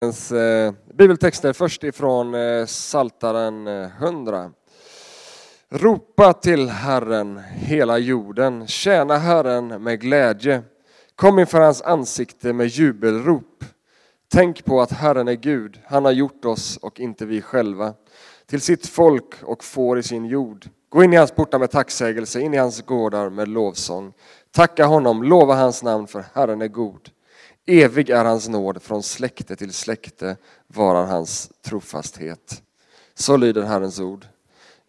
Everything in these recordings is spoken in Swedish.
dagens eh, bibeltexter först ifrån eh, Saltaren eh, 100. Ropa till Herren, hela jorden, tjäna Herren med glädje. Kom inför hans ansikte med jubelrop. Tänk på att Herren är Gud, han har gjort oss och inte vi själva, till sitt folk och får i sin jord. Gå in i hans portar med tacksägelse, in i hans gårdar med lovsång. Tacka honom, lova hans namn, för Herren är god. Evig är hans nåd, från släkte till släkte varar hans trofasthet. Så lyder Herrens ord.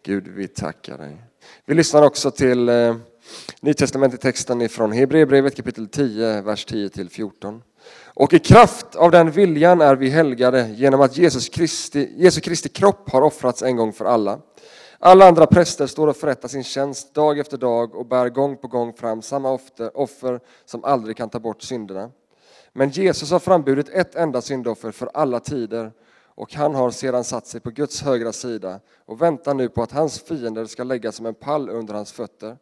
Gud, vi tackar dig. Vi lyssnar också till eh, Nytestamentet-texten från Hebreerbrevet kapitel 10, vers 10 till 14. Och i kraft av den viljan är vi helgade genom att Jesus Kristi, Jesu Kristi kropp har offrats en gång för alla. Alla andra präster står och förrättar sin tjänst dag efter dag och bär gång på gång fram samma offer som aldrig kan ta bort synderna. Men Jesus har framburit ett enda syndoffer för alla tider och han har sedan satt sig på Guds högra sida och väntar nu på att hans fiender ska läggas som en pall under hans fötter.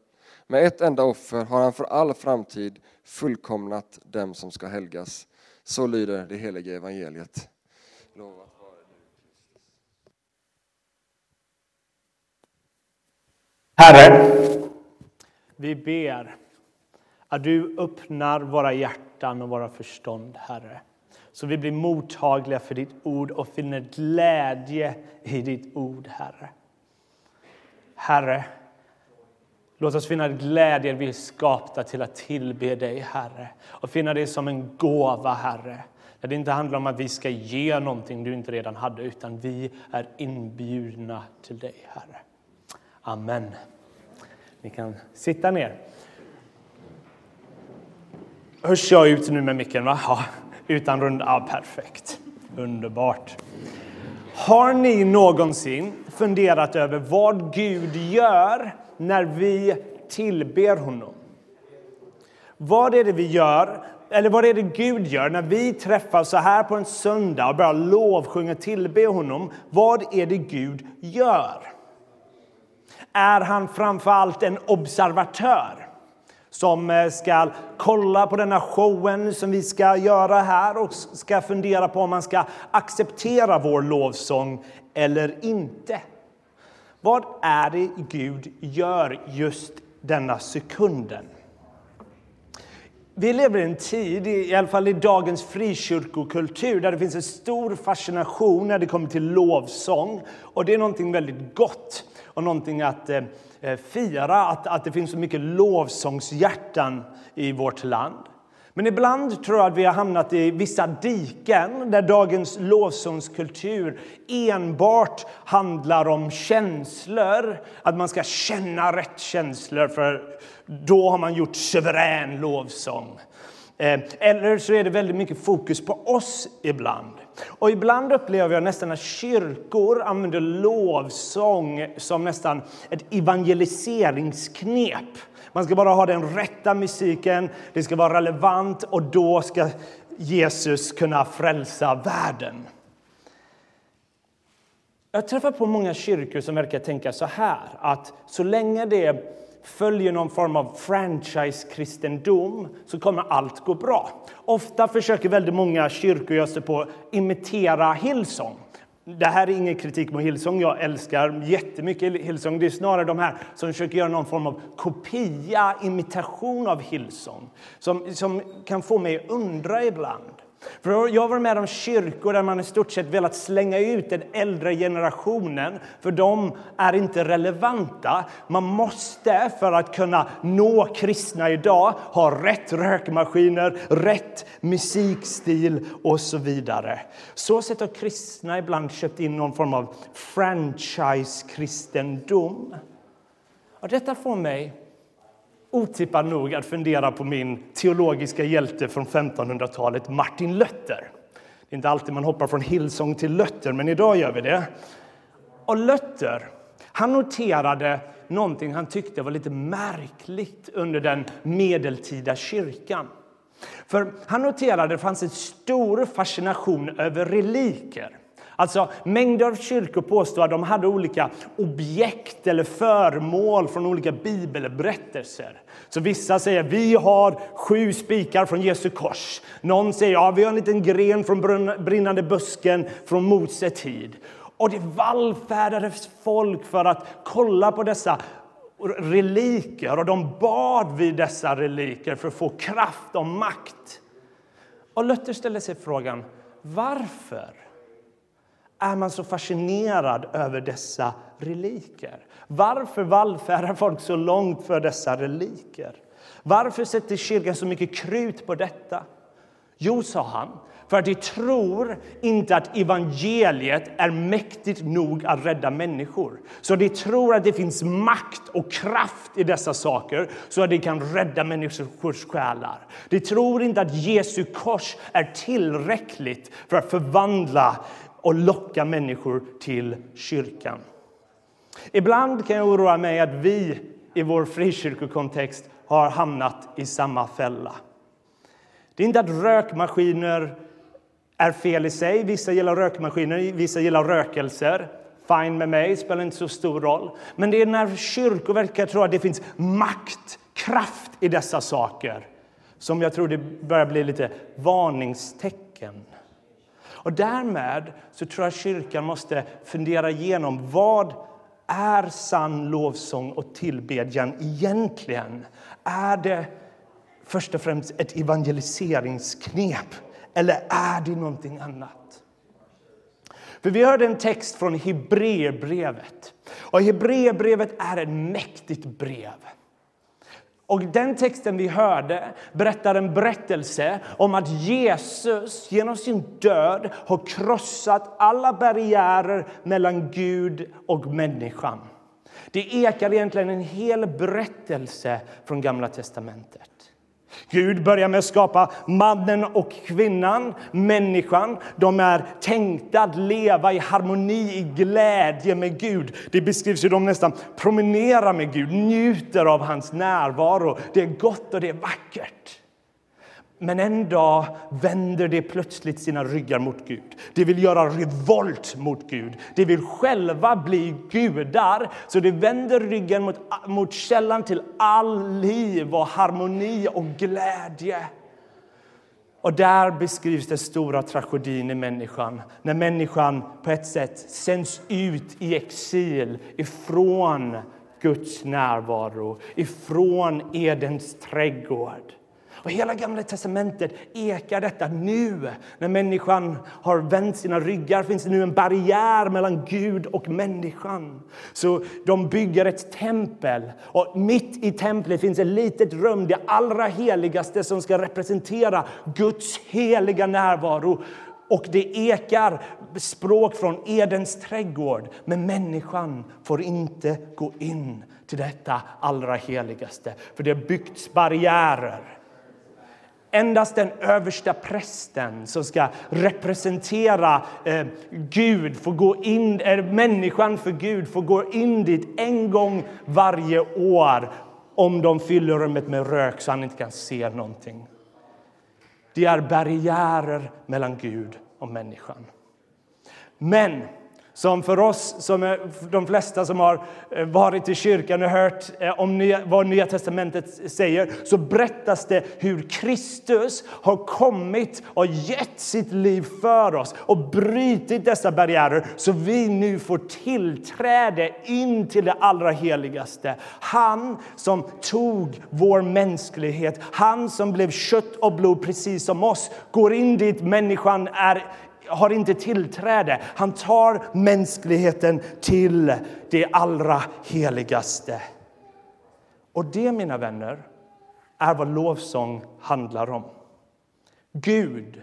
Med ett enda offer har han för all framtid fullkomnat dem som ska helgas. Så lyder det heliga evangeliet. Herre, vi ber att du öppnar våra hjärtan och våra förstånd, Herre. Så vi blir mottagliga för ditt ord och finner glädje i ditt ord, Herre. Herre, låt oss finna glädje vi är skapta till att tillbe dig, Herre. Och finna det som en gåva, Herre. Där det inte handlar om att vi ska ge någonting du inte redan hade, utan vi är inbjudna till dig, Herre. Amen. Ni kan sitta ner. Hörs jag ut nu med micken? Va? Ja, utan runda. Ja, perfekt. Underbart. Har ni någonsin funderat över vad Gud gör när vi tillber honom? Vad är det vi gör, eller vad är det Gud gör när vi träffas så här på en söndag och börjar lovsjunga och tillbe honom? Vad är det Gud gör? Är han framför allt en observatör? Som eh, ska kolla på denna showen som vi ska göra här och ska fundera på om man ska acceptera vår lovsång eller inte. Vad är det Gud gör just denna sekunden? Vi lever i en tid, i alla fall i dagens frikyrkokultur, där det finns en stor fascination när det kommer till lovsång. Och det är någonting väldigt gott och någonting att eh, eh, fira att, att det finns så mycket lovsångshjärtan i vårt land. Men ibland tror jag att vi har hamnat i vissa diken där dagens lovsångskultur enbart handlar om känslor. Att man ska känna rätt känslor, för då har man gjort suverän lovsång. Eh, eller så är det väldigt mycket fokus på oss ibland. Och ibland upplever jag nästan att kyrkor använder lovsång som nästan ett evangeliseringsknep. Man ska bara ha den rätta musiken, det ska vara relevant och då ska Jesus kunna frälsa världen. Jag träffar på många kyrkor som verkar tänka så här att så länge det följer någon form av franchise-kristendom så kommer allt gå bra. Ofta försöker väldigt många kyrkor göra sig på att imitera Hillsong. Det här är ingen kritik mot Hillsong. Jag älskar jättemycket Hillsong. Det är snarare de här som försöker göra någon form av kopia, imitation av Hillsong som, som kan få mig att undra ibland. För jag har varit med om kyrkor där man i stort sett velat slänga ut den äldre generationen, för de är inte relevanta. Man måste, för att kunna nå kristna idag, ha rätt rökmaskiner, rätt musikstil och så vidare. Så sett har kristna ibland köpt in någon form av franchise-kristendom. Och detta får mig otippad nog att fundera på min teologiska hjälte från 1500-talet, Martin Luther. Det är inte alltid man hoppar från Hillsong till Luther, men idag gör vi det. Och Luther, han noterade någonting han tyckte var lite märkligt under den medeltida kyrkan. För han noterade att det fanns en stor fascination över reliker. Alltså, mängder av kyrkor påstår att de hade olika objekt eller föremål från olika bibelberättelser. Så vissa säger vi har sju spikar från Jesu kors. Någon säger ja, vi har en liten gren från brinnande busken från Mose tid. Och det vallfärdades folk för att kolla på dessa reliker och de bad vid dessa reliker för att få kraft och makt. Och Luther ställer sig frågan varför är man så fascinerad över dessa reliker? Varför vallfärdar folk så långt för dessa reliker? Varför sätter kyrkan så mycket krut på detta? Jo, sa han, för att de tror inte att evangeliet är mäktigt nog att rädda människor. Så de tror att det finns makt och kraft i dessa saker så att de kan rädda människors själar. De tror inte att Jesu kors är tillräckligt för att förvandla och locka människor till kyrkan. Ibland kan jag oroa mig att vi i vår frikyrkokontext har hamnat i samma fälla. Det är inte att rökmaskiner är fel i sig. Vissa gillar rökmaskiner, vissa gillar rökelser. Fine med mig, spelar inte så stor roll. Men det är när kyrkor verkar tro att det finns makt, kraft i dessa saker som jag tror det börjar bli lite varningstecken. Och därmed så tror jag kyrkan måste fundera igenom vad är sann lovsång och tillbedjan egentligen? Är det först och främst ett evangeliseringsknep eller är det någonting annat? För vi hörde en text från Hebreerbrevet. Och Hebreerbrevet är ett mäktigt brev. Och den texten vi hörde berättar en berättelse om att Jesus genom sin död har krossat alla barriärer mellan Gud och människan. Det ekar egentligen en hel berättelse från Gamla testamentet. Gud börjar med att skapa mannen och kvinnan, människan. De är tänkta att leva i harmoni, i glädje med Gud. Det beskrivs hur de nästan promenerar med Gud, njuter av hans närvaro. Det är gott och det är vackert. Men en dag vänder de plötsligt sina ryggar mot Gud. De vill göra revolt mot Gud. De vill själva bli gudar. Så de vänder ryggen mot, mot källan till all liv och harmoni och glädje. Och där beskrivs den stora tragedin i människan. När människan på ett sätt sänds ut i exil ifrån Guds närvaro, ifrån Edens trädgård. Och hela Gamla testamentet ekar detta nu. När människan har vänt sina ryggar finns det nu en barriär mellan Gud och människan. Så de bygger ett tempel och mitt i templet finns ett litet rum, det allra heligaste som ska representera Guds heliga närvaro. Och det ekar språk från Edens trädgård. Men människan får inte gå in till detta allra heligaste, för det har byggts barriärer. Endast den översta prästen som ska representera eh, Gud får gå in, eh, människan för Gud får gå in dit en gång varje år om de fyller rummet med rök så han inte kan se någonting. Det är barriärer mellan Gud och människan. Men som för oss, som är, de flesta som har eh, varit i kyrkan och hört eh, om vad Nya testamentet säger, så berättas det hur Kristus har kommit och gett sitt liv för oss och brutit dessa barriärer så vi nu får tillträde in till det allra heligaste. Han som tog vår mänsklighet, han som blev kött och blod precis som oss, går in dit människan är har inte tillträde. Han tar mänskligheten till det allra heligaste. Och det, mina vänner, är vad lovsång handlar om. Gud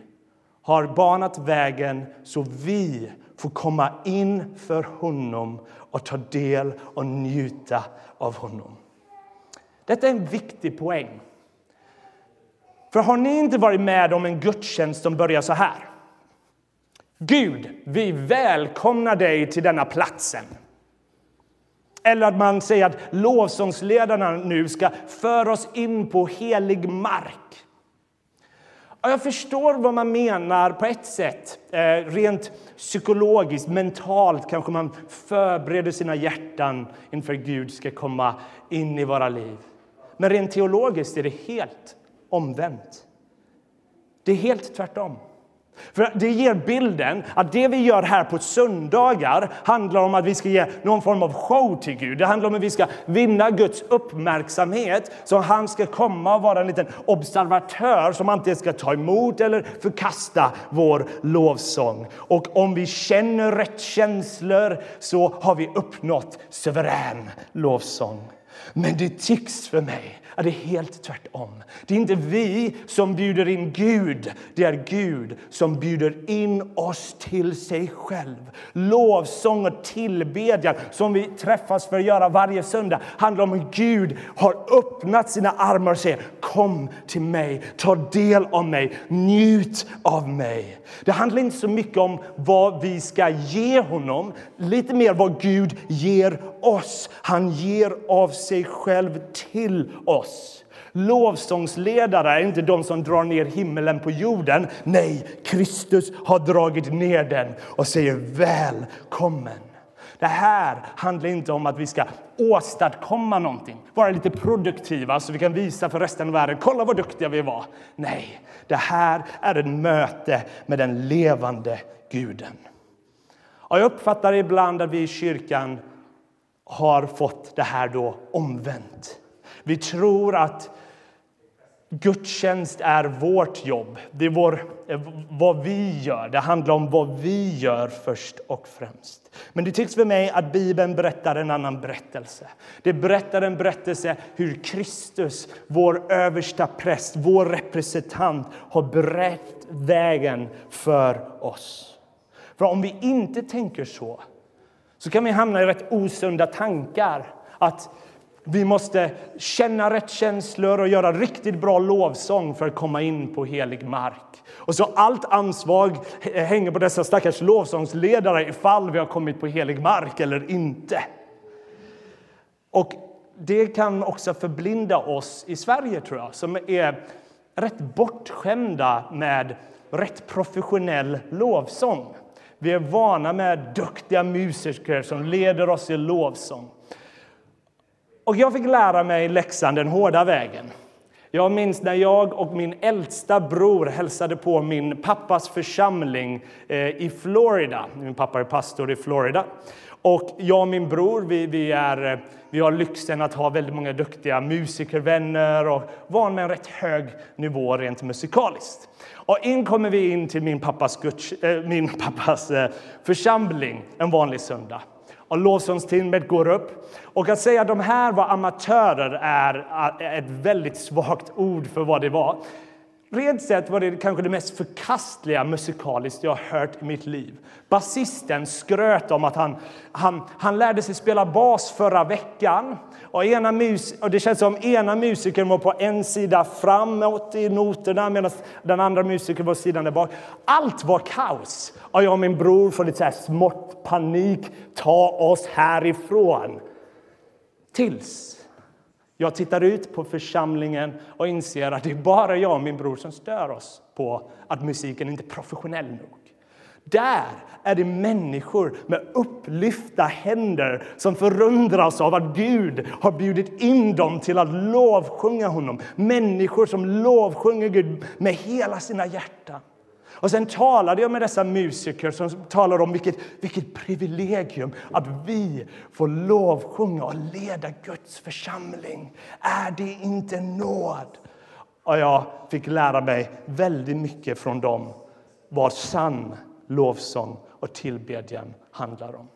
har banat vägen så vi får komma in för honom och ta del och njuta av honom. Detta är en viktig poäng. För har ni inte varit med om en gudstjänst som börjar så här? Gud, vi välkomnar dig till denna platsen. Eller att man säger att lovsångsledarna nu ska föra oss in på helig mark. jag förstår vad man menar på ett sätt. Eh, rent psykologiskt, mentalt kanske man förbereder sina hjärtan inför Gud ska komma in i våra liv. Men rent teologiskt är det helt omvänt. Det är helt tvärtom. För Det ger bilden att det vi gör här på söndagar handlar om att vi ska ge någon form av show till Gud. Det handlar om att vi ska vinna Guds uppmärksamhet så han ska komma och vara en liten observatör som antingen ska ta emot eller förkasta vår lovsång. Och om vi känner rätt känslor så har vi uppnått suverän lovsång. Men det tycks för mig är det är helt tvärtom. Det är inte vi som bjuder in Gud, det är Gud som bjuder in oss till sig själv. Lovsång och tillbedjan som vi träffas för att göra varje söndag handlar om hur Gud har öppnat sina armar och säger kom till mig, ta del av mig, njut av mig. Det handlar inte så mycket om vad vi ska ge honom, lite mer vad Gud ger oss. Han ger av sig själv till oss. Lovsångsledare är inte de som drar ner himmelen på jorden. Nej, Kristus har dragit ner den och säger välkommen. Det här handlar inte om att vi ska åstadkomma någonting, vara lite produktiva så vi kan visa för resten av världen, kolla vad duktiga vi var. Nej, det här är ett möte med den levande guden. Och jag uppfattar ibland att vi i kyrkan har fått det här då omvänt. Vi tror att Gudstjänst är vårt jobb. Det är vår, eh, vad vi gör. Det handlar om vad vi gör först och främst. Men det tycks för mig att Bibeln berättar en annan berättelse. Det berättar en berättelse hur Kristus, vår översta präst, vår representant har berett vägen för oss. För om vi inte tänker så, så kan vi hamna i rätt osunda tankar. Att vi måste känna rätt känslor och göra riktigt bra lovsång för att komma in på helig mark. Och så allt ansvar hänger på dessa stackars lovsångsledare ifall vi har kommit på helig mark eller inte. Och det kan också förblinda oss i Sverige, tror jag, som är rätt bortskämda med rätt professionell lovsång. Vi är vana med duktiga musiker som leder oss i lovsång. Och jag fick lära mig läxan den hårda vägen. Jag minns när jag och min äldsta bror hälsade på min pappas församling eh, i Florida. Min pappa är pastor i Florida. Och jag och min bror vi, vi, är, eh, vi har lyxen att ha väldigt många duktiga musikervänner och van med en rätt hög nivå rent musikaliskt. Och in kommer vi in till min pappas, guds, äh, min pappas församling en vanlig söndag och lovsångstimmet går upp. Och att säga att de här var amatörer är ett väldigt svagt ord för vad det var. Rent sett var det kanske det mest förkastliga musikaliskt jag har hört i mitt liv. Basisten skröt om att han, han, han lärde sig spela bas förra veckan. Och, ena mus, och Det känns som ena musikern var på en sida framåt i noterna medan den andra musikern var sidan där bak. Allt var kaos. Och jag och min bror får lite så här smått panik. Ta oss härifrån. Tills jag tittar ut på församlingen och inser att det är bara jag och min bror som stör oss på att musiken inte är professionell nog. Där är det människor med upplyfta händer som förundras av att Gud har bjudit in dem till att lovsjunga honom. Människor som lovsjunger Gud med hela sina hjärtan. Och sen talade jag med dessa musiker som talade om vilket, vilket privilegium att vi får lovsjunga och leda Guds församling. Är det inte nåd? Och jag fick lära mig väldigt mycket från dem vad sann lovsång och tillbedjan handlar om.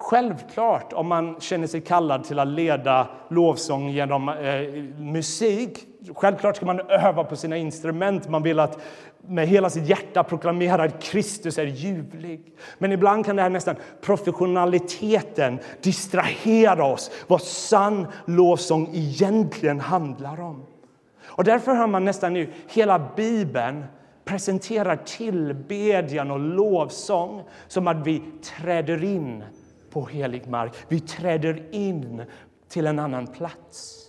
Självklart, om man känner sig kallad till att leda lovsång genom eh, musik, självklart ska man öva på sina instrument. Man vill att med hela sitt hjärta proklamera att Kristus är ljuvlig. Men ibland kan det här nästan professionaliteten distrahera oss vad sann lovsång egentligen handlar om. Och därför har man nästan nu hela Bibeln presenterar tillbedjan och lovsång som att vi träder in på helig mark. Vi träder in till en annan plats.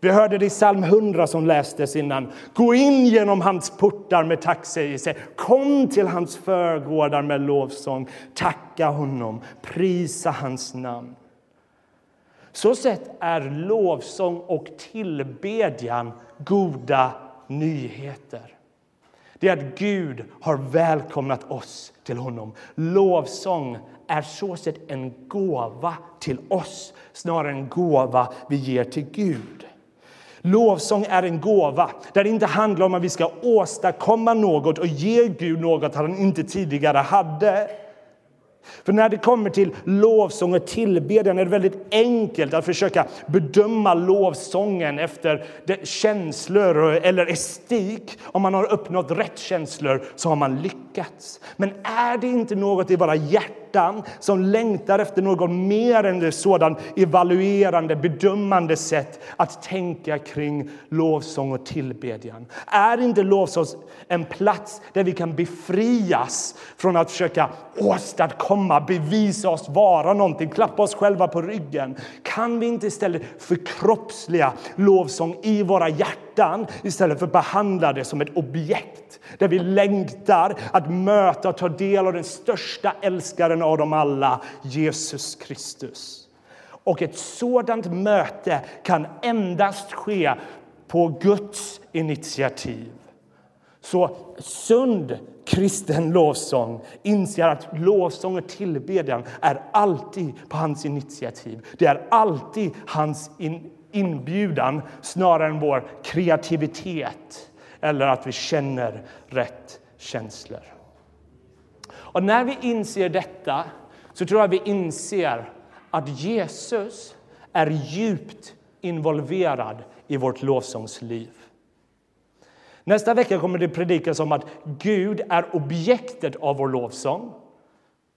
Vi hörde det i psalm 100 som lästes innan. Gå in genom hans portar med tacksägelse. Kom till hans förgårdar med lovsång. Tacka honom, prisa hans namn. Så sett är lovsång och tillbedjan goda nyheter. Det är att Gud har välkomnat oss till honom. Lovsång är så sett en gåva till oss snarare än en gåva vi ger till Gud. Lovsång är en gåva där det inte handlar om att vi ska åstadkomma något och ge Gud något han inte tidigare hade. För när det kommer till lovsång och tillbedjan är det väldigt enkelt att försöka bedöma lovsången efter känslor eller estik. Om man har uppnått rätt känslor så har man lyckats. Men är det inte något i våra hjärtan som längtar efter något mer än ett sådant evaluerande, bedömande sätt att tänka kring lovsång och tillbedjan? Är inte lovsång en plats där vi kan befrias från att försöka åstadkomma, bevisa oss vara någonting, klappa oss själva på ryggen. Kan vi inte istället förkroppsliga lovsång i våra hjärtan istället för att behandla det som ett objekt där vi längtar att möta och ta del av den största älskaren av dem alla, Jesus Kristus. Och ett sådant möte kan endast ske på Guds initiativ. Så sund kristen lovsång inser att lovsång och tillbedjan är alltid på hans initiativ. Det är alltid hans in, inbjudan snarare än vår kreativitet eller att vi känner rätt känslor. Och när vi inser detta så tror jag vi inser att Jesus är djupt involverad i vårt lovsångsliv. Nästa vecka kommer det predikas om att Gud är objektet av vår lovsång.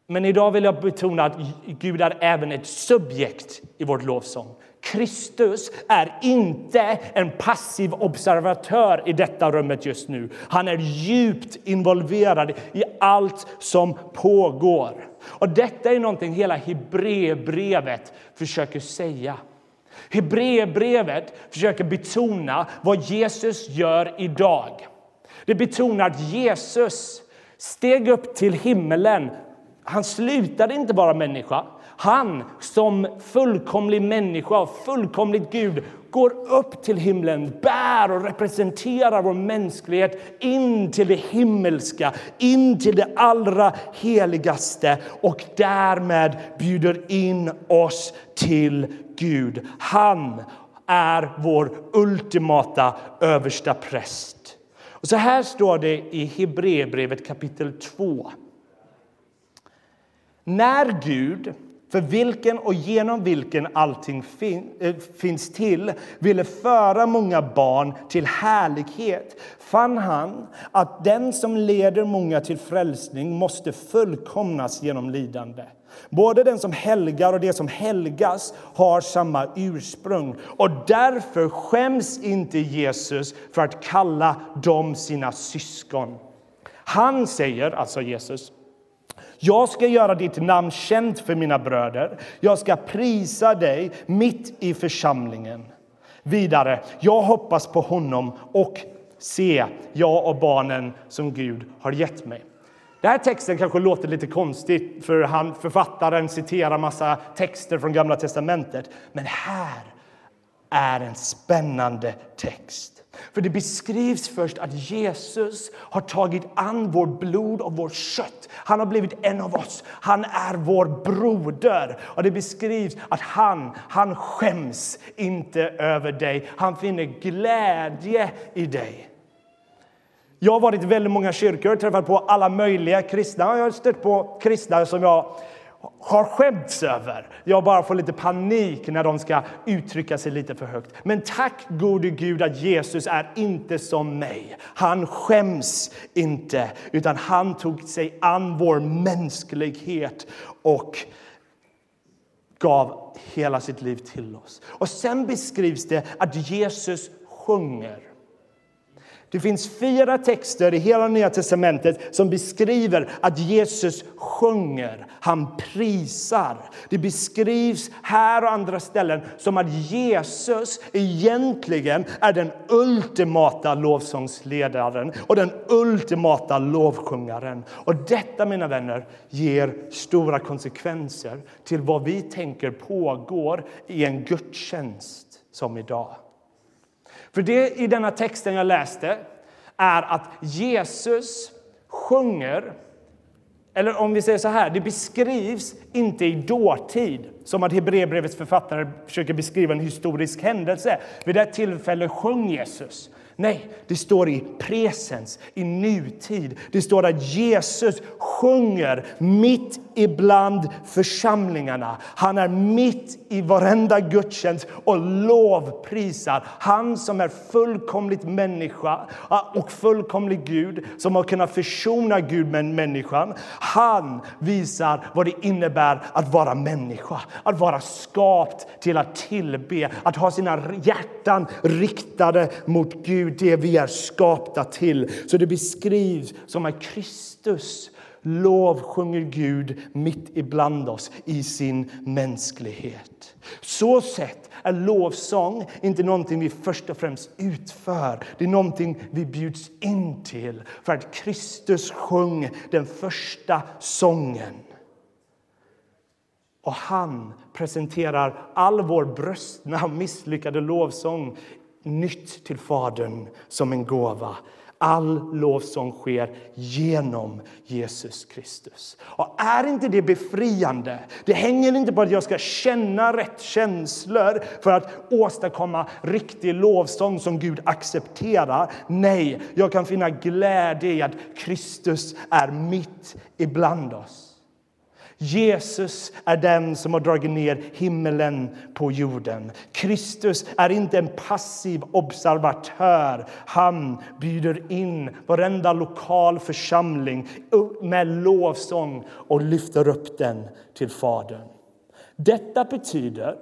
Men idag vill jag betona att Gud är även ett subjekt i vår lovsång. Kristus är inte en passiv observatör i detta rummet just nu. Han är djupt involverad i allt som pågår. Och Detta är någonting hela Hebreerbrevet försöker säga. Hebreerbrevet försöker betona vad Jesus gör idag. Det betonar att Jesus steg upp till himmelen. Han slutade inte vara människa. Han som fullkomlig människa och fullkomligt Gud går upp till himlen, bär och representerar vår mänsklighet in till det himmelska, in till det allra heligaste och därmed bjuder in oss till Gud. Han är vår ultimata översta präst. Och så här står det i Hebreerbrevet kapitel 2. När Gud för vilken och genom vilken allting fin, eh, finns till ville föra många barn till härlighet fann han att den som leder många till frälsning måste fullkomnas genom lidande. Både den som helgar och det som helgas har samma ursprung. Och därför skäms inte Jesus för att kalla dem sina syskon. Han säger, alltså Jesus, jag ska göra ditt namn känt för mina bröder. Jag ska prisa dig mitt i församlingen. Vidare, jag hoppas på honom och se, jag och barnen som Gud har gett mig. Den här texten kanske låter lite konstigt, för han, författaren citerar massa texter från Gamla testamentet. Men här är en spännande text. För det beskrivs först att Jesus har tagit an vårt blod och vårt kött. Han har blivit en av oss. Han är vår broder. Och det beskrivs att han, han skäms inte över dig. Han finner glädje i dig. Jag har varit i väldigt många kyrkor, träffat på alla möjliga kristna. Jag har stött på kristna som jag har skämts över. Jag bara får lite panik när de ska uttrycka sig lite för högt. Men tack gode Gud att Jesus är inte som mig. Han skäms inte, utan han tog sig an vår mänsklighet och gav hela sitt liv till oss. Och sen beskrivs det att Jesus sjunger. Det finns fyra texter i hela Nya testamentet som beskriver att Jesus sjunger, han prisar. Det beskrivs här och andra ställen som att Jesus egentligen är den ultimata lovsångsledaren och den ultimata lovsjungaren. Och detta, mina vänner, ger stora konsekvenser till vad vi tänker pågår i en gudstjänst som idag. För det i denna texten jag läste är att Jesus sjunger eller om vi säger så här, det beskrivs inte i dåtid som att Hebreerbrevets författare försöker beskriva en historisk händelse. Vid det tillfället sjöng Jesus. Nej, det står i presens, i nutid. Det står att Jesus sjunger mitt ibland församlingarna. Han är mitt i varenda gudstjänst och lovprisar. Han som är fullkomligt människa ah, och fullkomlig Gud, som har kunnat försona Gud med människan. Han visar vad det innebär att vara människa, att vara skapt till att tillbe, att ha sina hjärtan riktade mot Gud, det vi är skapta till. Så det beskrivs som att Kristus lovsjunger Gud mitt ibland oss i sin mänsklighet. Så sett är lovsång inte någonting vi först och främst utför. Det är någonting vi bjuds in till för att Kristus sjöng den första sången. Och han presenterar all vår bröstna misslyckade lovsång nytt till Fadern som en gåva. All lovsång sker genom Jesus Kristus. Och är inte det befriande? Det hänger inte på att jag ska känna rätt känslor för att åstadkomma riktig lovsång som Gud accepterar. Nej, jag kan finna glädje i att Kristus är mitt ibland oss. Jesus är den som har dragit ner himmelen på jorden. Kristus är inte en passiv observatör. Han bjuder in varenda lokal församling med lovsång och lyfter upp den till Fadern. Detta betyder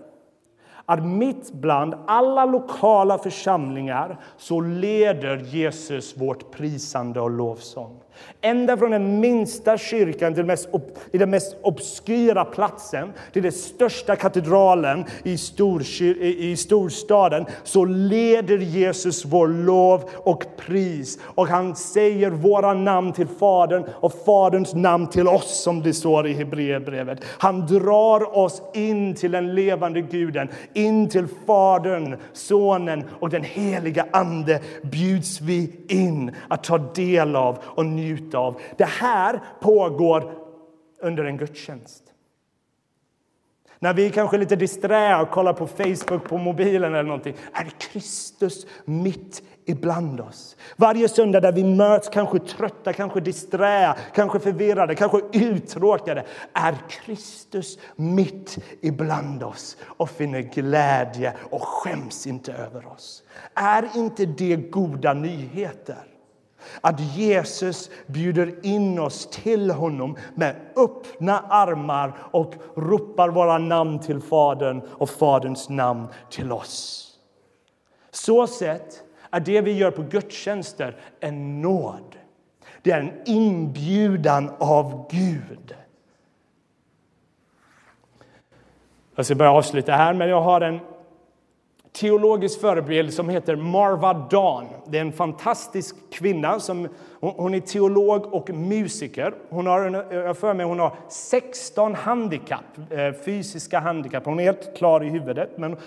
att mitt bland alla lokala församlingar så leder Jesus vårt prisande och lovsång. Ända från den minsta kyrkan till mest, i den mest obskyra platsen till den största katedralen i, storkyr, i storstaden så leder Jesus vår lov och pris. Och han säger våra namn till Fadern och Faderns namn till oss, som det står i Hebreerbrevet. Han drar oss in till den levande Guden, in till Fadern, Sonen och den heliga Ande bjuds vi in att ta del av och njuta njuta av. Det här pågår under en gudstjänst. När vi kanske är lite disträ och kollar på Facebook på mobilen eller någonting, är Kristus mitt ibland oss. Varje söndag där vi möts, kanske trötta, kanske disträ, kanske förvirrade, kanske uttråkade, är Kristus mitt ibland oss och finner glädje och skäms inte över oss. Är inte det goda nyheter? Att Jesus bjuder in oss till honom med öppna armar och ropar våra namn till Fadern och Faderns namn till oss. Så sett är det vi gör på gudstjänster en nåd. Det är en inbjudan av Gud. Jag ska börja avsluta här, men jag har en teologisk förebild som heter Marva Dawn. Det är en fantastisk kvinna. som Hon är teolog och musiker. Hon har, jag för mig hon har 16 handikapp, eh, fysiska handikapp. Hon är helt klar i huvudet, men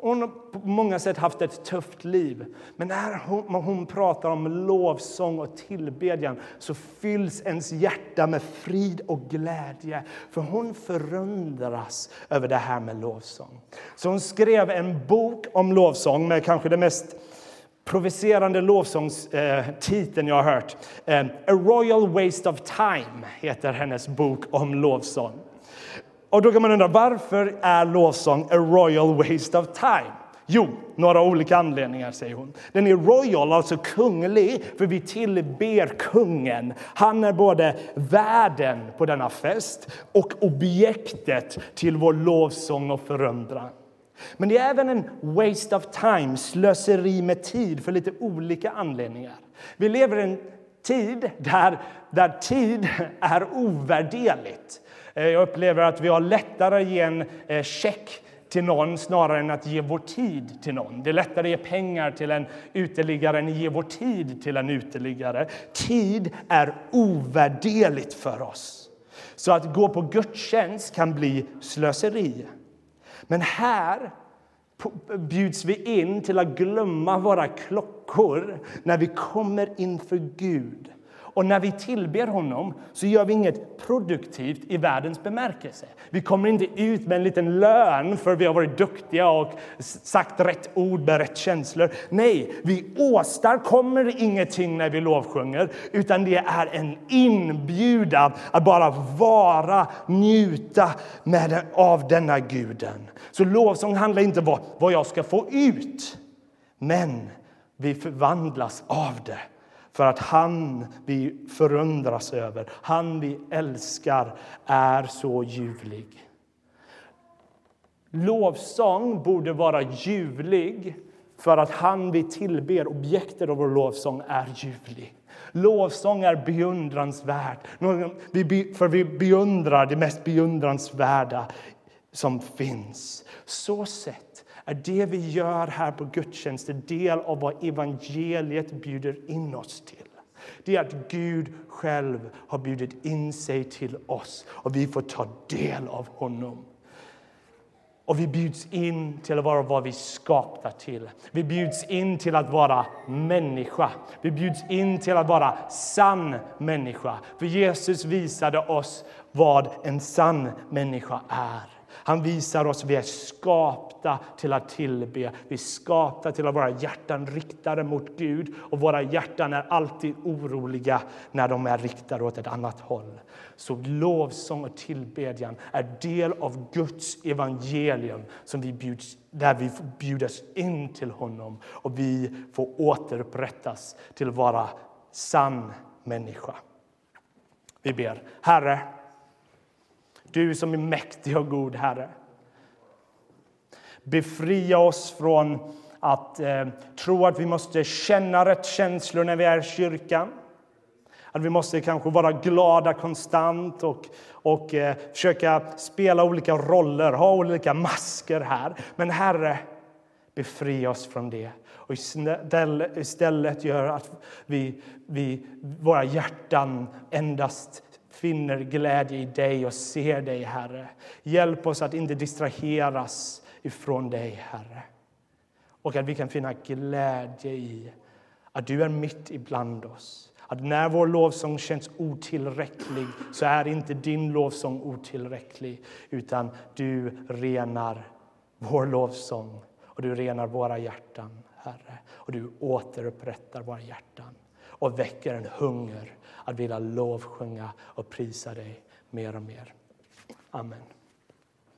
hon har på många sätt haft ett tufft liv. Men när hon, hon pratar om lovsång och tillbedjan så fylls ens hjärta med frid och glädje. För hon förundras över det här med lovsång. Så hon skrev en bok om lovsång med kanske det mest provocerande lovsångstiteln eh, jag har hört. Eh, A Royal Waste of Time heter hennes bok om lovsång. Och då kan man undra varför är lovsång a royal waste of time? Jo, några olika anledningar, säger hon. Den är royal, alltså kunglig, för vi tillber kungen. Han är både värden på denna fest och objektet till vår lovsång och förundran. Men det är även en waste of time, slöseri med tid, för lite olika anledningar. Vi lever i en tid där, där tid är ovärderligt. Eh, jag upplever att vi har lättare att ge en eh, check till någon snarare än att ge vår tid till någon. Det är lättare att ge pengar till en uteliggare än att ge vår tid till en uteliggare. Tid är ovärderligt för oss. Så att gå på gudstjänst kan bli slöseri. Men här bjuds vi in till att glömma våra klockor när vi kommer inför Gud och när vi tillber honom så gör vi inget produktivt i världens bemärkelse. Vi kommer inte ut med en liten lön för vi har varit duktiga och sagt rätt ord med rätt känslor. Nej, vi åstadkommer ingenting när vi lovsjunger utan det är en inbjudan att bara vara, njuta med, av denna guden. Så lovsång handlar inte om vad jag ska få ut, men vi förvandlas av det för att han vi förundras över, han vi älskar, är så ljuvlig. Lovsång borde vara ljuvlig för att han vi tillber, objektet av vår lovsång, är ljuvlig. Lovsång är beundransvärt, för vi beundrar det mest beundransvärda som finns. Så sett är det vi gör här på gudstjänst en del av vad evangeliet bjuder in oss till. Det är att Gud själv har bjudit in sig till oss och vi får ta del av honom. Och vi bjuds in till att vara vad vi skapta till. Vi bjuds in till att vara människa. Vi bjuds in till att vara sann människa. För Jesus visade oss vad en sann människa är. Han visar oss att vi är skapta till att tillbe. Vi är skapta till att våra hjärtan riktade mot Gud och våra hjärtan är alltid oroliga när de är riktade åt ett annat håll. Så lovsång och tillbedjan är del av Guds evangelium som vi bjuds, där vi bjuds in till honom och vi får återupprättas till att vara sann människa. Vi ber. Herre, du som är mäktig och god, Herre. Befria oss från att eh, tro att vi måste känna rätt känslor när vi är i kyrkan. Att vi måste kanske vara glada konstant och, och eh, försöka spela olika roller, ha olika masker här. Men Herre, befria oss från det och istället gör att vi, vi, våra hjärtan endast finner glädje i dig och ser dig, Herre. Hjälp oss att inte distraheras ifrån dig, Herre. Och att vi kan finna glädje i att du är mitt ibland oss. Att när vår lovsång känns otillräcklig så är inte din lovsång otillräcklig utan du renar vår lovsång och du renar våra hjärtan, Herre. Och du återupprättar våra hjärtan och väcker en hunger att vilja lovsjunga och prisa dig mer och mer. Amen.